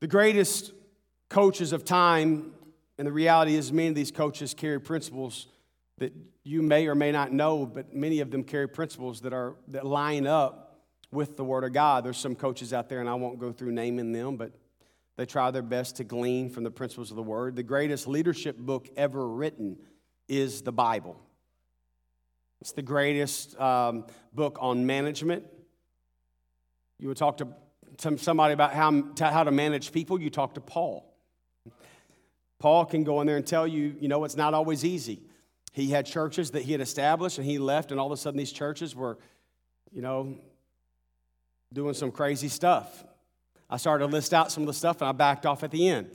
The greatest coaches of time, and the reality is, many of these coaches carry principles that you may or may not know, but many of them carry principles that, are, that line up with the Word of God. There's some coaches out there, and I won't go through naming them, but they try their best to glean from the principles of the Word. The greatest leadership book ever written is the Bible. It's the greatest um, book on management. You would talk to somebody about how, how to manage people, you talk to Paul. Paul can go in there and tell you, you know, it's not always easy. He had churches that he had established and he left, and all of a sudden these churches were, you know, doing some crazy stuff. I started to list out some of the stuff and I backed off at the end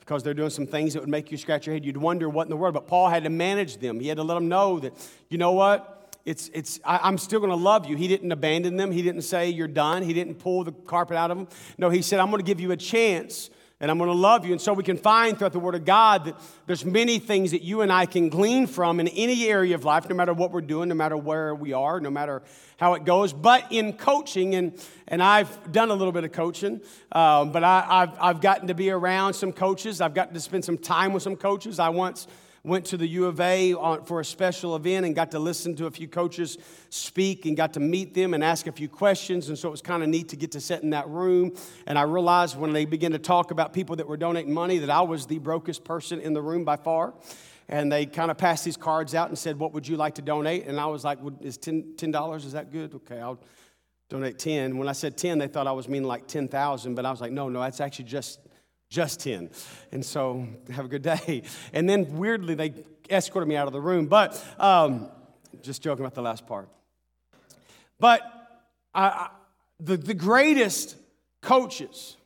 because they're doing some things that would make you scratch your head. You'd wonder what in the world. But Paul had to manage them. He had to let them know that, you know what? It's, it's, I, am still going to love you. He didn't abandon them. He didn't say, You're done. He didn't pull the carpet out of them. No, he said, I'm going to give you a chance and I'm going to love you. And so we can find throughout the Word of God that there's many things that you and I can glean from in any area of life, no matter what we're doing, no matter where we are, no matter how it goes. But in coaching, and, and I've done a little bit of coaching, um, but I, I've, I've gotten to be around some coaches. I've gotten to spend some time with some coaches. I once went to the U of A for a special event and got to listen to a few coaches speak and got to meet them and ask a few questions. And so it was kind of neat to get to sit in that room. And I realized when they began to talk about people that were donating money that I was the brokest person in the room by far. And they kind of passed these cards out and said, What would you like to donate? And I was like, Is $10, is that good? Okay, I'll donate 10. When I said 10, they thought I was meaning like 10,000, but I was like, No, no, that's actually just just 10. And so, have a good day. And then, weirdly, they escorted me out of the room. But, um, just joking about the last part. But I, I, the, the greatest coaches,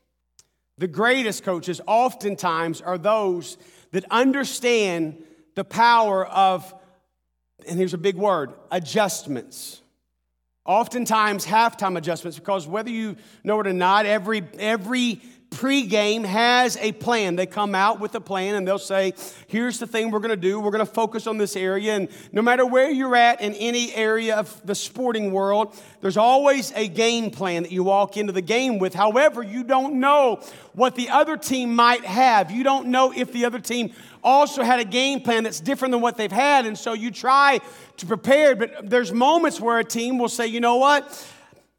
the greatest coaches oftentimes are those that understand the power of, and here's a big word, adjustments. Oftentimes, halftime adjustments, because whether you know it or not, every, every pregame has a plan. They come out with a plan and they'll say, here's the thing we're going to do. We're going to focus on this area. And no matter where you're at in any area of the sporting world, there's always a game plan that you walk into the game with. However, you don't know what the other team might have. You don't know if the other team also had a game plan that's different than what they've had. And so you try to prepare, but there's moments where a team will say, you know what?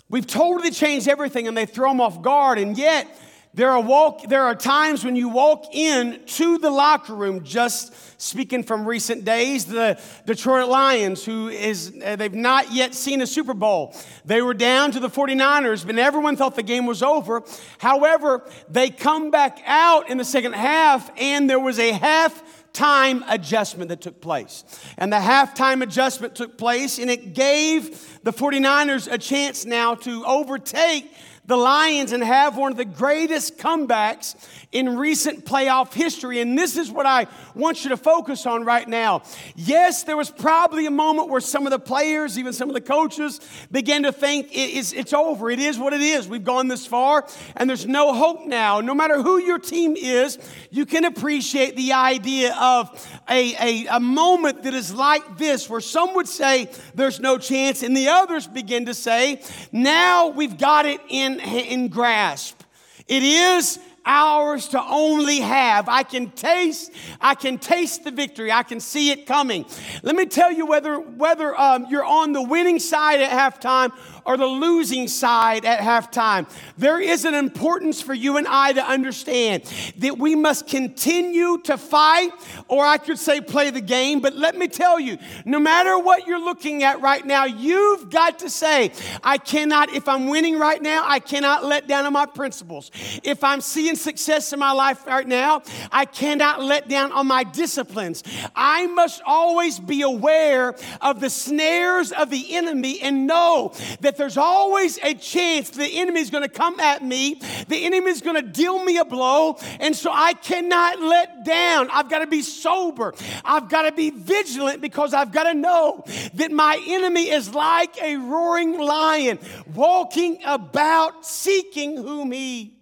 We've totally changed everything and they throw them off guard. And yet, there are, walk, there are times when you walk in to the locker room, just speaking from recent days, the Detroit Lions, who is, uh, they've not yet seen a Super Bowl. They were down to the 49ers, but everyone thought the game was over. However, they come back out in the second half, and there was a half time adjustment that took place. And the halftime adjustment took place, and it gave the 49ers a chance now to overtake the Lions and have one of the greatest comebacks in recent playoff history. And this is what I want you to focus on right now. Yes, there was probably a moment where some of the players, even some of the coaches, began to think it's, over. It is what it is. We've gone this far and there's no hope now. No matter who your team is, you can appreciate the idea of a, a, a moment that is like this, where some would say there's no chance, and the others begin to say, now we've got it in, in grasp. It is ours to only have. I can taste, I can taste the victory. I can see it coming. Let me tell you whether whether um, you're on the winning side at halftime or the losing side at halftime. There is an importance for you and I to understand that we must continue to fight, or I could say play the game. But let me tell you, no matter what you're looking at right now, you've got to say, I cannot, if I'm winning right now, I cannot let down on my principles. If I'm seeing success in my life right now, I cannot let down on my disciplines. I must always be aware of the snares of the enemy and know that that there's always a chance the enemy is going to come at me, the enemy is going to deal me a blow, and so I cannot let down. I've got to be sober, I've got to be vigilant because I've got to know that my enemy is like a roaring lion walking about seeking whom he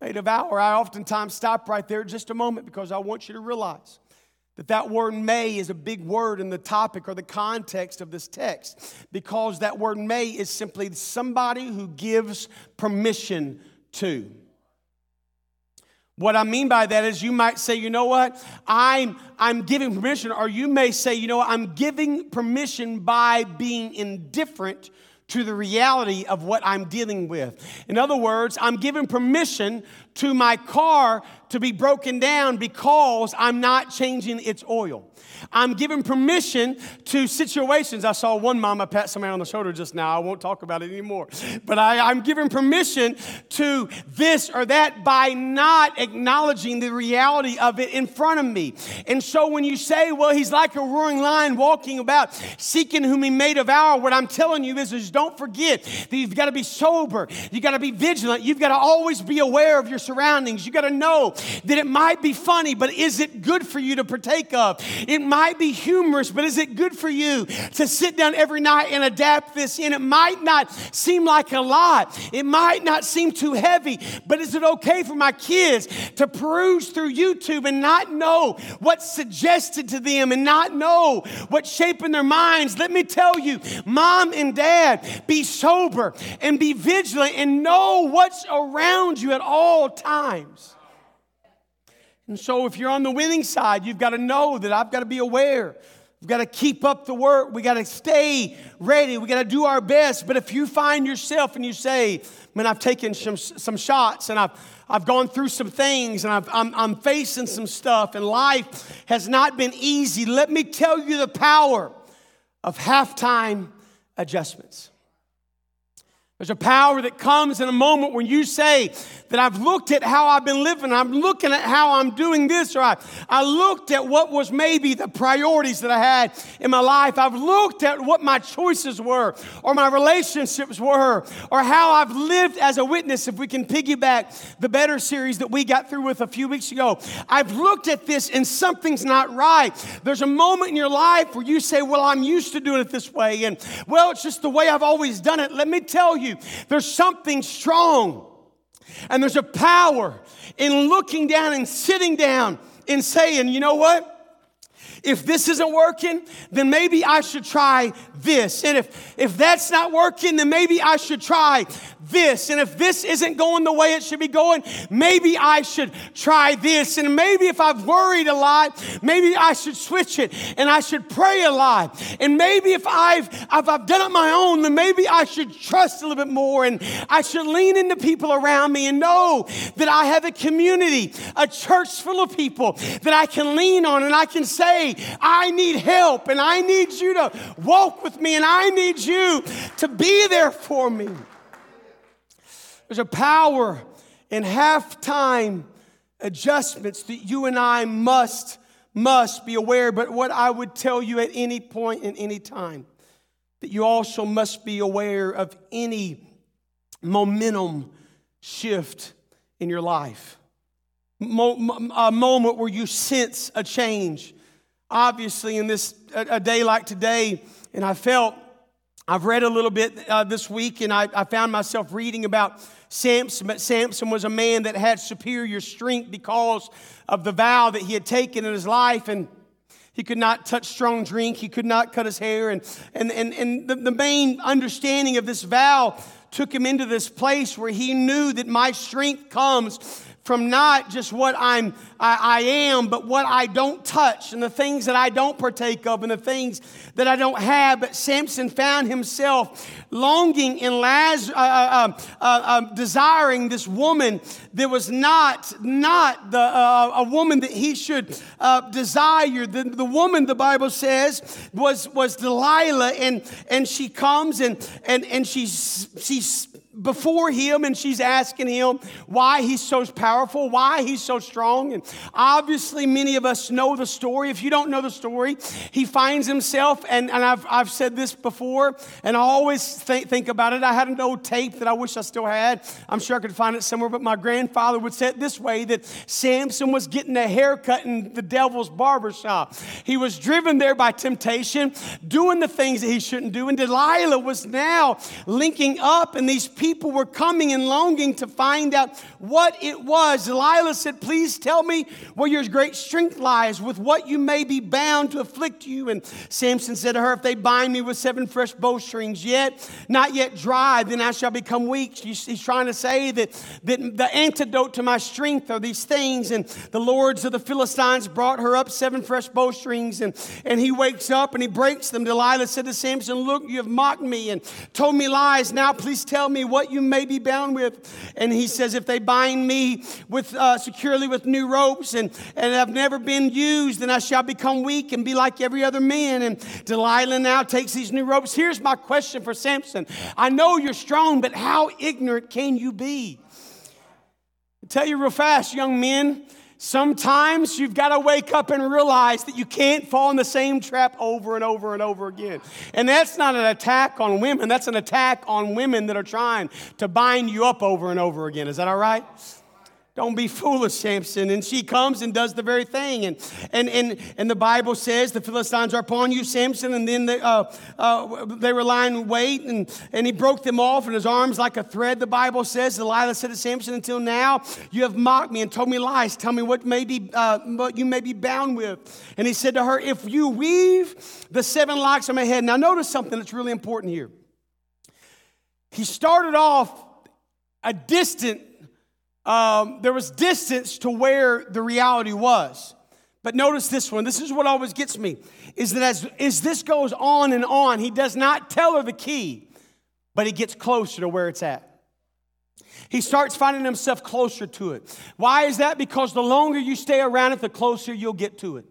may devour. I oftentimes stop right there just a moment because I want you to realize that that word may is a big word in the topic or the context of this text because that word may is simply somebody who gives permission to. What I mean by that is you might say, you know what, I'm, I'm giving permission, or you may say, you know what, I'm giving permission by being indifferent to the reality of what I'm dealing with. In other words, I'm giving permission to my car to be broken down because I'm not changing its oil. I'm giving permission to situations. I saw one mama pat somebody on the shoulder just now. I won't talk about it anymore. But I, am giving permission to this or that by not acknowledging the reality of it in front of me. And so when you say, well, he's like a roaring lion walking about, seeking whom he may devour, what I'm telling you is, is don't forget that you've got to be sober. You've got to be vigilant. You've got to always be aware of your surroundings. You've got to know that it might be funny, but is it good for you to partake of? It might be humorous, but is it good for you to sit down every night and adapt this in? It might not seem like a lot, it might not seem too heavy, but is it okay for my kids to peruse through YouTube and not know what's suggested to them and not know what's shaping their minds? Let me tell you, mom and dad, be sober and be vigilant and know what's around you at all times. And so, if you're on the winning side, you've got to know that I've got to be aware. We've got to keep up the work. We got to stay ready. We got to do our best. But if you find yourself and you say, man, I've taken some, some shots and I've, I've gone through some things and I've, I'm, I'm facing some stuff and life has not been easy, let me tell you the power of halftime adjustments. There's a power that comes in a moment when you say that I've looked at how I've been living, I'm looking at how I'm doing this, or I, I looked at what was maybe the priorities that I had in my life. I've looked at what my choices were, or my relationships were, or how I've lived as a witness, if we can piggyback the better series that we got through with a few weeks ago. I've looked at this and something's not right. There's a moment in your life where you say, Well, I'm used to doing it this way, and well, it's just the way I've always done it. Let me tell you, there's something strong and there's a power in looking down and sitting down and saying, you know what? If this isn't working, then maybe I should try this. And if, if that's not working, then maybe I should try this. And if this isn't going the way it should be going, maybe I should try this. And maybe if I've worried a lot, maybe I should switch it and I should pray a lot. And maybe if I've, if I've done it my own, then maybe I should trust a little bit more and I should lean into people around me and know that I have a community, a church full of people that I can lean on and I can say, I need help and I need you to walk with me and I need you to be there for me. There's a power in halftime adjustments that you and I must, must be aware. But what I would tell you at any point in any time, that you also must be aware of any momentum shift in your life. A moment where you sense a change. Obviously, in this a, a day like today, and I felt I've read a little bit uh, this week, and I, I, found myself reading about Samson. But Samson was a man that had superior strength because of the vow that he had taken in his life, and he could not touch strong drink. He could not cut his hair, and and and, and the, the main understanding of this vow took him into this place where he knew that my strength comes from not just what I'm, I, I, am, but what I don't touch and the things that I don't partake of and the things that I don't have. But Samson found himself longing and Laz, uh, uh, uh, uh, desiring this woman that was not, not the, uh, a woman that he should uh, desire. The, the woman, the Bible says, was, was Delilah, and, and she comes and, and, and she's, she's before him and she's asking him why he's so powerful, why he's so strong. And obviously, many of us know the story. If you don't know the story, he finds himself, and, and I've, I've said this before, and I always think, think about it. I had an old tape that I wish I still had. I'm sure I could find it somewhere, but my grandfather would say it this way that Samson was getting a haircut in the devil's barber shop. He was driven there by temptation, doing the things that he shouldn't do, and Delilah was now linking up in these people were coming and longing to find out what it was. Delilah said, Please tell me where your great strength lies, with what you may be bound to afflict you. And Samson said to her, If they bind me with seven fresh bowstrings, yet not yet dry, then I shall become weak. He's trying to say that, that the antidote to my strength are these things. And the lords of the Philistines brought her up seven fresh bowstrings, and, and he wakes up and he breaks them. Delilah said to Samson, Look, you have mocked me and told me lies. Now please tell me what you may be bound with. And he says, If they bind me with uh, securely with new ropes and, and have never been used, then I shall become weak and be like every other man. And Delilah now takes these new ropes. Here's my question for Samson I know you're strong, but how ignorant can you be? I'll tell you real fast, young men. Sometimes you've got to wake up and realize that you can't fall in the same trap over and over and over again. And that's not an attack on women, that's an attack on women that are trying to bind you up over and over again. Is that all right? Don't be foolish, Samson. And she comes and does the very thing. And, and, and, and the Bible says the Philistines are upon you, Samson. And then they, uh, uh, they were lying wait, and, and he broke them off, and his arms like a thread, the Bible says. Delilah said to Samson, Until now you have mocked me and told me lies. Tell me what, may be, uh, what you may be bound with. And he said to her, If you weave the seven locks on my head. Now, notice something that's really important here. He started off a distant um, there was distance to where the reality was. But notice this one. This is what always gets me is that as, as this goes on and on, he does not tell her the key, but he gets closer to where it's at. He starts finding himself closer to it. Why is that? Because the longer you stay around it, the closer you'll get to it.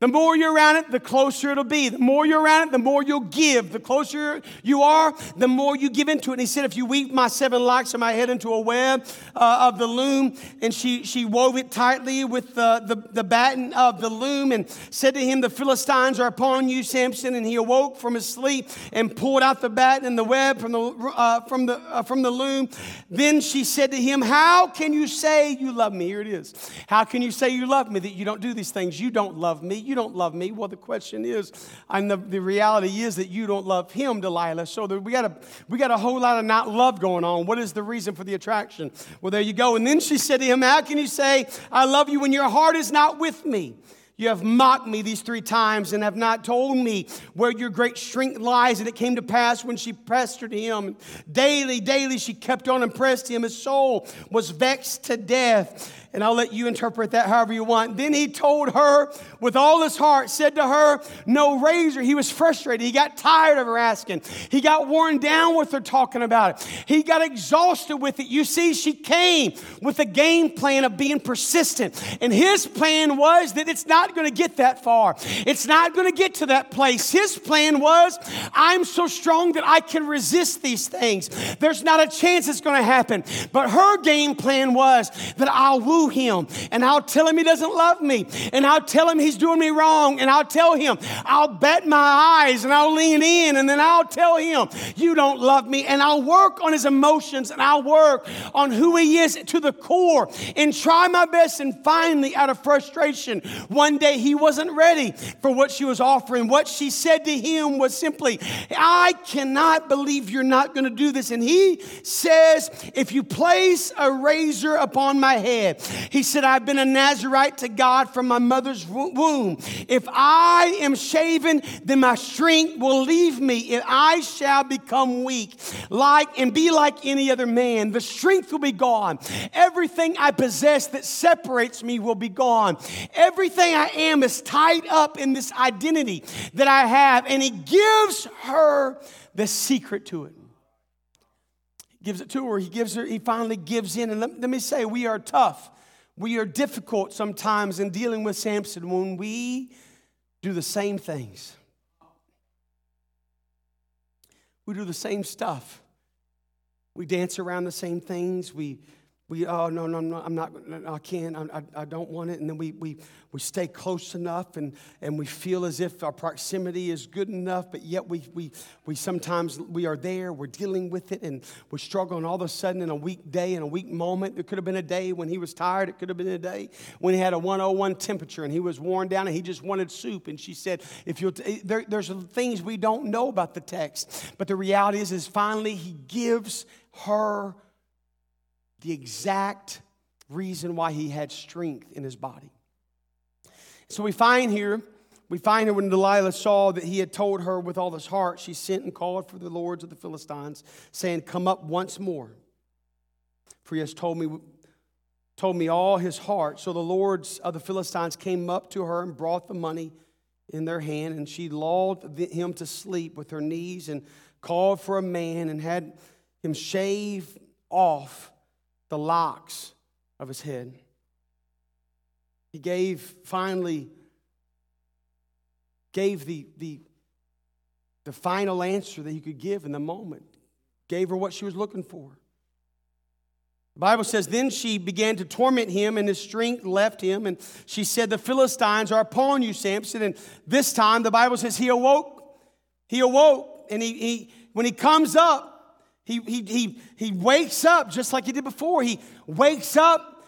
The more you're around it, the closer it'll be. The more you're around it, the more you'll give. The closer you are, the more you give into it. And he said, If you weave my seven locks of my head into a web uh, of the loom, and she, she wove it tightly with the, the, the batten of the loom, and said to him, The Philistines are upon you, Samson. And he awoke from his sleep and pulled out the batten and the web from the, uh, from the, uh, from the loom. Then she said to him, How can you say you love me? Here it is. How can you say you love me that you don't do these things? You don't love me you don't love me. Well, the question is, and the, the reality is that you don't love him, Delilah. So there, we, got a, we got a whole lot of not love going on. What is the reason for the attraction? Well, there you go. And then she said to him, How can you say, I love you when your heart is not with me? You have mocked me these three times and have not told me where your great strength lies. And it came to pass when she pestered him. Daily, daily, she kept on and pressed him. His soul was vexed to death and I'll let you interpret that however you want. Then he told her with all his heart, said to her, No razor. He was frustrated. He got tired of her asking. He got worn down with her talking about it. He got exhausted with it. You see, she came with a game plan of being persistent. And his plan was that it's not going to get that far, it's not going to get to that place. His plan was, I'm so strong that I can resist these things. There's not a chance it's going to happen. But her game plan was that I'll woo him and I'll tell him he doesn't love me and I'll tell him he's doing me wrong and I'll tell him I'll bet my eyes and I'll lean in and then I'll tell him you don't love me and I'll work on his emotions and I'll work on who he is to the core and try my best and finally out of frustration one day he wasn't ready for what she was offering. What she said to him was simply I cannot believe you're not going to do this and he says if you place a razor upon my head he said, I've been a Nazarite to God from my mother's womb. If I am shaven, then my strength will leave me, and I shall become weak, like and be like any other man. The strength will be gone. Everything I possess that separates me will be gone. Everything I am is tied up in this identity that I have, and he gives her the secret to it He gives it to her. He gives her, he finally gives in. And let, let, me say, we are tough we are difficult sometimes in dealing with Samson when we do the same things. We do the same stuff. We dance around the same things. We we oh no no no i'm not i can't i, I don't want it. And then we, we we stay close enough and and we feel as if our proximity is good enough but yet we we we sometimes we are there we're dealing with it and we struggle. And all of a sudden in a weak day in a weak moment there could have been a day when he was tired it could have been a day when he had a 101 temperature and he was worn down and he just wanted soup. And she said if you'll t- eh, there, there's things we don't know about the text but the reality is is finally he gives her the exact reason why he had strength in his body. So we find here, we find here when Delilah saw that he had told her with all his heart, she sent and called for the lords of the Philistines, saying, Come up once more. For he has told me, told me all his heart. So the lords of the Philistines came up to her and brought the money in their hand, and she lulled him to sleep with her knees and called for a man and had him shave off the locks of his head. He gave, finally, gave the, the, the final answer that he could give in the moment, gave her what she was looking for. The Bible says, Then she began to torment him, and his strength left him. And she said, The Philistines are upon you, Samson. And this time, the Bible says, he awoke. He awoke, and he, he when he comes up, he, he, he, he wakes up just like he did before. He wakes up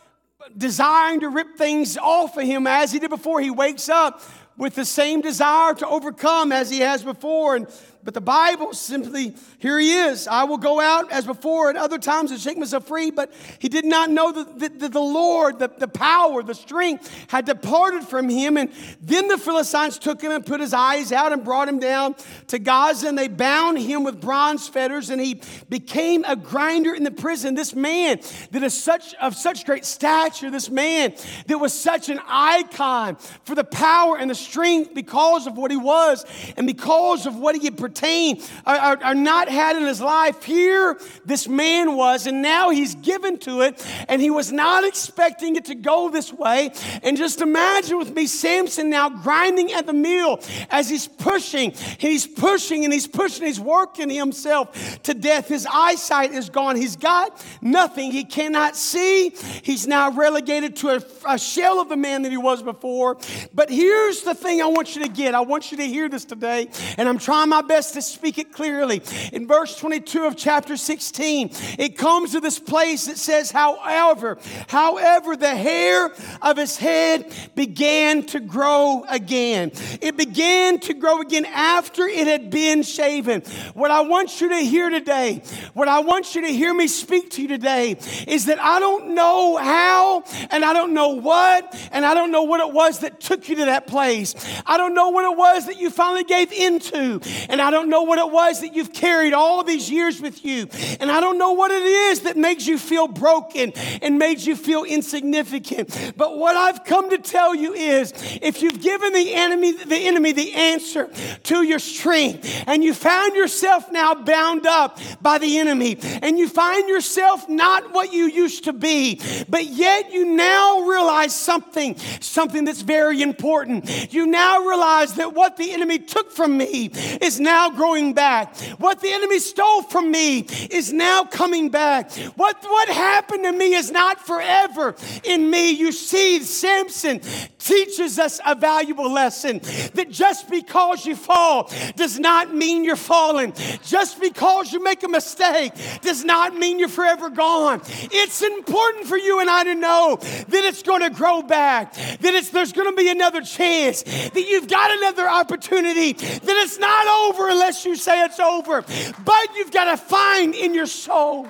desiring to rip things off of him as he did before. He wakes up with the same desire to overcome as he has before. And but the Bible simply, here he is. I will go out as before at other times and shake myself free. But he did not know that the, the, Lord, the, the power, the strength had departed from him. And then the Philistines took him and put his eyes out and brought him down to Gaza. And they bound him with bronze fetters. And he became a grinder in the prison. This man that is such of such great stature, this man that was such an icon for the power and the strength because of what he was and because of what he had pertain are, are, not had in his life. Here, this man was, and now he's given to it, and he was not expecting it to go this way. And just imagine with me Samson now grinding at the mill as he's pushing, he's pushing, and he's pushing, he's working himself to death. His eyesight is gone. He's got nothing. He cannot see. He's now relegated to a, a shell of the man that he was before. But here's the thing I want you to get. I want you to hear this today, and I'm trying my best to speak it clearly. In verse 22 of chapter 16, it comes to this place that says, however, however, the hair of his head began to grow again. It began to grow again after it had been shaven. What I want you to hear today, what I want you to hear me speak to you today, is that I don't know how, and I don't know what, and I don't know what it was that took you to that place. I don't know what it was that you finally gave into, and I I don't know what it was that you've carried all these years with you. And I don't know what it is that makes you feel broken and made you feel insignificant. But what I've come to tell you is if you've given the enemy, the enemy the answer to your strength and you found yourself now bound up by the enemy and you find yourself not what you used to be, but yet you now realize something, something that's very important. You now realize that what the enemy took from me is now now growing back. What the enemy stole from me is now coming back. What, what happened to me is not forever in me. You see, Samson teaches us a valuable lesson that just because you fall does not mean you're falling. Just because you make a mistake does not mean you're forever gone. It's important for you and I to know that it's going to grow back, that it's, there's going to be another chance, that you've got another opportunity, that it's not over unless you say it's over. But you've got to find in your soul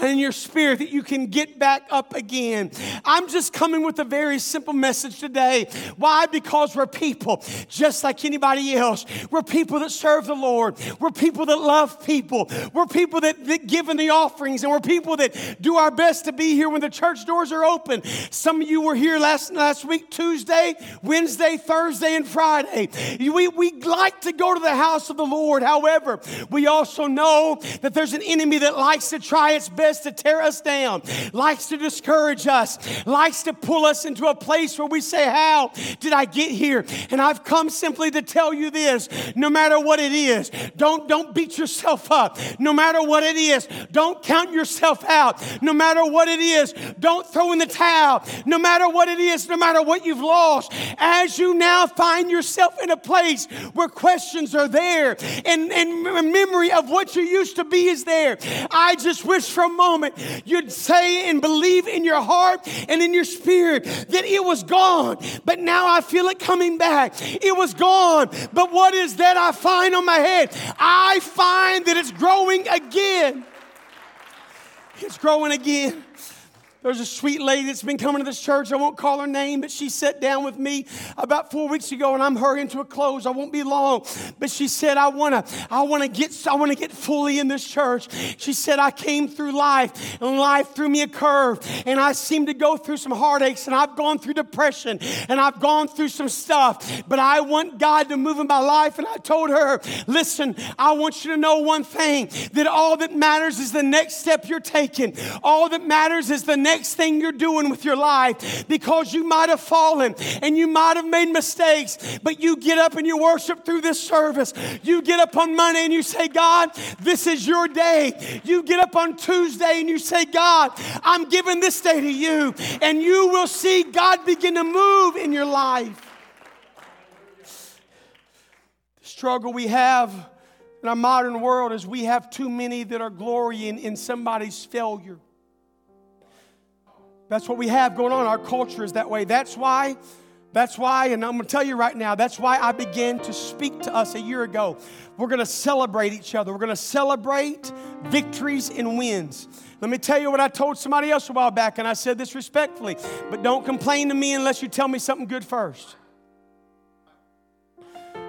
in your spirit that you can get back up again. I'm just coming with a very simple message today. Why? Because we're people just like anybody else. We're people that serve the Lord. We're people that love people. We're people that, that give in the offerings, and we're people that do our best to be here when the church doors are open. Some of you were here last, last week, Tuesday, Wednesday, Thursday, and Friday. We, we like to go to the house of the Lord. However, we also know that there's an enemy that likes to try its best best to tear us down, likes to discourage us, likes to pull us into a place where we say, How did I get here? And I've come simply to tell you this no matter what it is, don't, don't beat yourself up. No matter what it is, don't count yourself out. No matter what it is, don't throw in the towel. No matter what it is, no matter what you've lost, as you now find yourself in a place where questions are there and, and memory of what you used to be is there, I just wish a moment you'd say and believe in your heart and in your spirit that it was gone, but now I feel it coming back. It was gone, but what is that I find on my head? I find that it's growing again. It's growing again. There's a sweet lady that's been coming to this church. I won't call her name, but she sat down with me about four weeks ago, and I'm hurrying to a close. I won't be long. But she said, I wanna, I wanna get, I wanna get fully in this church. She said, I came through life, and life threw me a curve, and I seem to go through some heartaches, and I've gone through depression, and I've gone through some stuff. But I want God to move in my life. And I told her, listen, I want you to know one thing that all that matters is the next step you're taking. All that matters is the next next thing you're doing with your life because you might have fallen and you might have made mistakes, but you get up and you worship through this service. You get up on Monday and you say, God, this is your day. You get up on Tuesday and you say, God, I'm giving this day to you. And you will see God begin to move in your life. The struggle we have in our modern world is we have too many that are glorying in somebody's failure. That's what we have going on. Our culture is that way. That's why, that's why, and I'm going to tell you right now, that's why I began to speak to us a year ago. We're going to celebrate each other. We're going to celebrate victories and wins. Let me tell you what I told somebody else a while back, and I said this respectfully, but don't complain to me unless you tell me something good first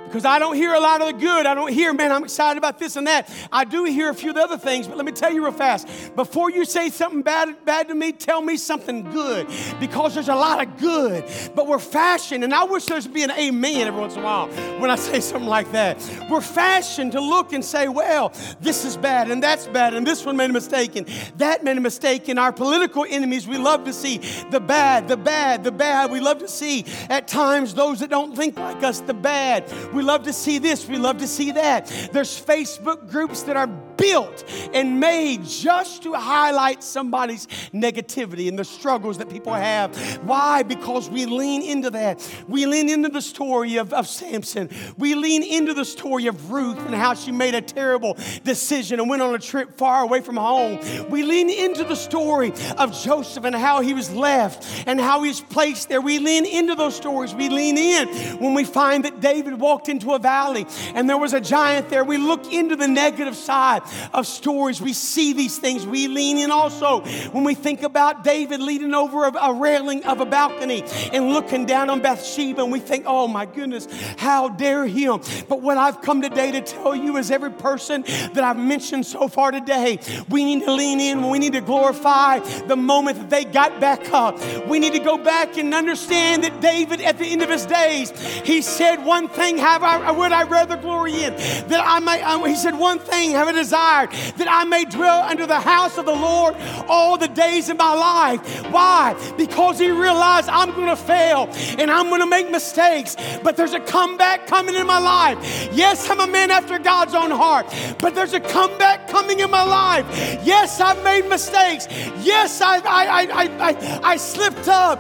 because I don't hear a lot of the good. I don't hear, man, I'm excited about this and that. I do hear a few of the other things, but let me tell you real fast. Before you say something bad, bad to me, tell me something good because there's a lot of good. But we're fashioned, and I wish there'd be an amen every once in a while when I say something like that. We're fashioned to look and say, well, this is bad and that's bad, and this one made a mistake and that made a mistake. And our political enemies, we love to see the bad, the bad, the bad. We love to see at times those that don't think like us, the bad. Love to see this, we love to see that. There's Facebook groups that are built and made just to highlight somebody's negativity and the struggles that people have. Why? Because we lean into that. We lean into the story of, of Samson. We lean into the story of Ruth and how she made a terrible decision and went on a trip far away from home. We lean into the story of Joseph and how he was left and how he was placed there. We lean into those stories. We lean in when we find that David walked into a valley and there was a giant there. We look into the negative side of stories. We see these things. We lean in also when we think about David leaning over a, a railing of a balcony and looking down on Bathsheba and we think, oh my goodness, how dare him. But what I've come today to tell you is every person that I've mentioned so far today, we need to lean in. We need to glorify the moment that they got back up. We need to go back and understand that David, at the end of his days, he said, One thing have I, would I rather glory in? That I may, um, he said, One thing have a desire, that I may dwell under the house of the Lord all the days of my life. Why? Because he realized I'm going to fail and I'm going to make mistakes, but there's a comeback coming in my life. Yes, I'm a man after God's own heart, but there's a comeback coming in my life. Yes, I've made mistakes. Yes, I, I, I, I, I slipped up,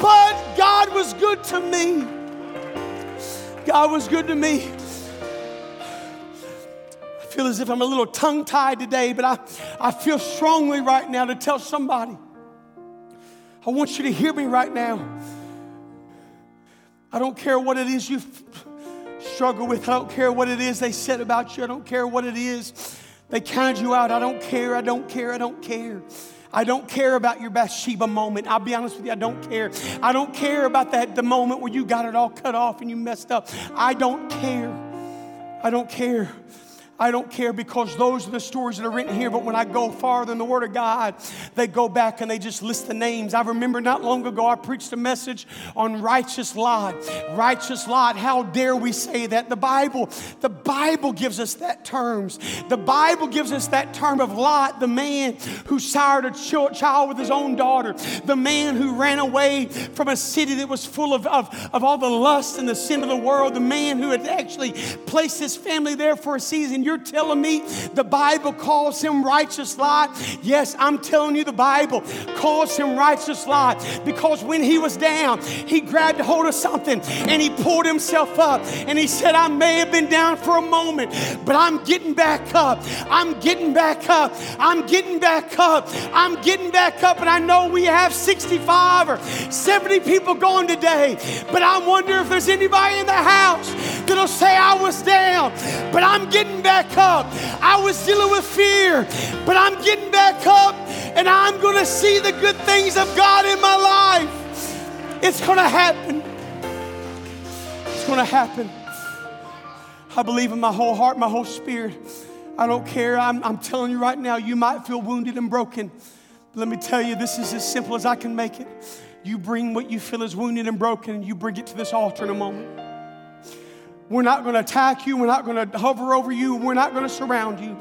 but God was good to me. God was good to me. Feel as if I'm a little tongue tied today, but I, I feel strongly right now to tell somebody. I want you to hear me right now. I don't care what it is you struggle with. I don't care what it is they said about you. I don't care what it is they counted you out. I don't care. I don't care. I don't care. I don't care about your Bathsheba moment. I'll be honest with you, I don't care. I don't care about that the moment where you got it all cut off and you messed up. I don't care. I don't care. I don't care because those are the stories that are written here. But when I go farther in the Word of God, they go back and they just list the names. I remember not long ago I preached a message on righteous Lot. Righteous Lot. How dare we say that? The Bible, the Bible gives us that terms. The Bible gives us that term of Lot, the man who sired a child with his own daughter, the man who ran away from a city that was full of, of, of all the lust and the sin of the world, the man who had actually placed his family there for a season. You're telling me the Bible calls him righteous Lot? Yes, I'm telling you the Bible calls him righteous Lot because when he was down, he grabbed a hold of something and he pulled himself up and he said, I may have been down for a moment, but I'm getting back up. I'm getting back up. I'm getting back up. I'm getting back up. And I know we have 65 or 70 people going today, but I wonder if there's anybody in the house that'll say, I was down, but I'm getting back up. I was dealing with fear, but I'm getting back up and I'm going to see the good things of God in my life. It's going to happen. It's going to happen. I believe in my whole heart, my whole spirit. I don't care. I'm, I'm telling you right now, you might feel wounded and broken. But let me tell you, this is as simple as I can make it. You bring what you feel is wounded and broken, and you bring it to this altar in a moment. We're not going to attack you. We're not going to hover over you. We're not going to surround you.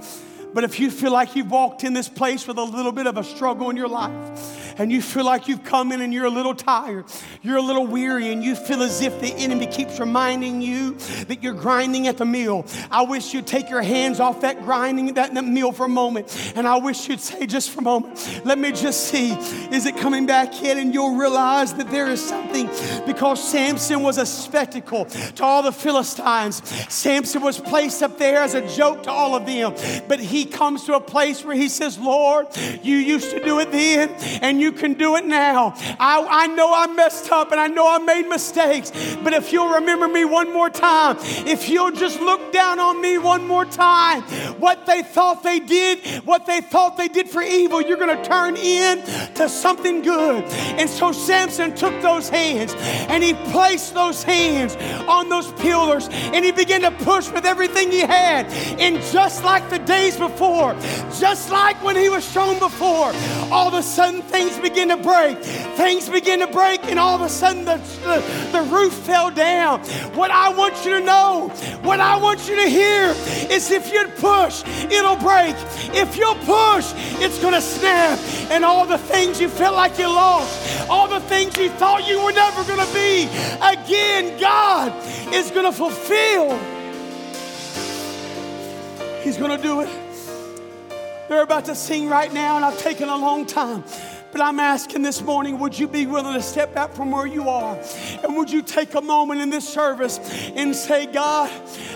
But if you feel like you've walked in this place with a little bit of a struggle in your life, and you feel like you've come in and you're a little tired, you're a little weary, and you feel as if the enemy keeps reminding you that you're grinding at the mill, I wish you'd take your hands off that grinding, that, that for a moment. And I wish you'd say, just for a moment, let me just see, is it coming back in? And you'll realize that there is something because Samson was a spectacle to all the Philistines. Samson was placed up there as a joke to all of them. But he comes to a place where he says, Lord, you used to do it then, and you you can do it now. I, I know I messed up and I know I made mistakes, but if you'll remember me one more time, if you'll just look down on me one more time, what they thought they did, what they thought they did for evil, you're going to turn in to something good. And so Samson took those hands and he placed those hands on those pillars and he began to push with everything he had. And just like the days before, just like when he was shown before, all of a sudden things begin to break. Things begin to break, and all of a sudden the, the, the roof fell down. What I want you to know, what I want you to hear is if you push, it'll break. If you'll push, it's going to snap. And all the things you felt like you lost, all the things you thought you were never going to be, again, God is going to fulfill. He's going to do it. They're about to sing right now, and I've taken a long time. But I'm asking this morning, would you be willing to step out from where you are? And would you take a moment in this service and say, God,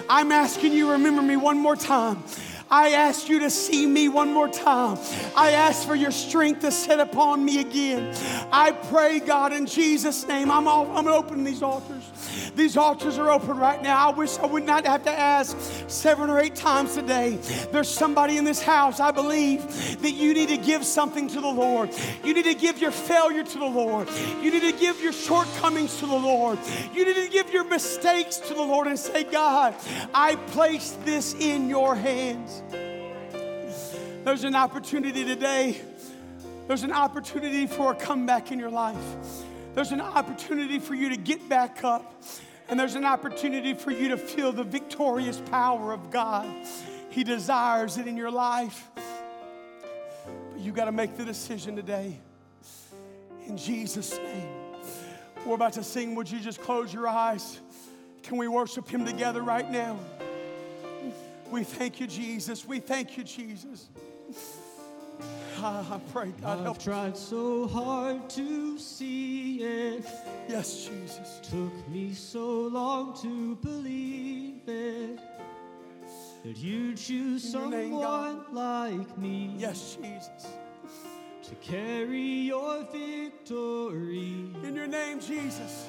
I'm asking you, remember me one more time. I ask you to see me one more time. I ask for your strength to set upon me again. I pray, God, in Jesus' name, I'm, all, I'm opening these altars. These altars are open right now. I wish I would not have to ask seven or eight times a day. There's somebody in this house, I believe, that you need to give something to the Lord. You need to give your failure to the Lord. You need to give your shortcomings to the Lord. You need to give your mistakes to the Lord and say, God, I place this in your hands. There's an opportunity today. There's an opportunity for a comeback in your life. There's an opportunity for you to get back up. And there's an opportunity for you to feel the victorious power of God. He desires it in your life. But you got to make the decision today. In Jesus' name. We're about to sing. Would you just close your eyes? Can we worship Him together right now? We thank you, Jesus. We thank you, Jesus. Ah, I pray, God, I've help. tried so hard to see Yes, Jesus. Took me so long to believe it. That you choose In your name, someone like me Yes, Jesus. to carry your victory. In your name, Jesus.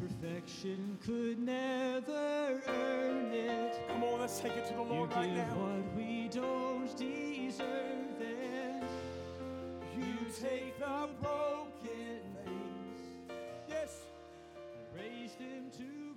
Perfection could never earn it. Come on, let's take it to the You Lord right give now. what we don't deserve it. You take the broken things. Yes. Raise them to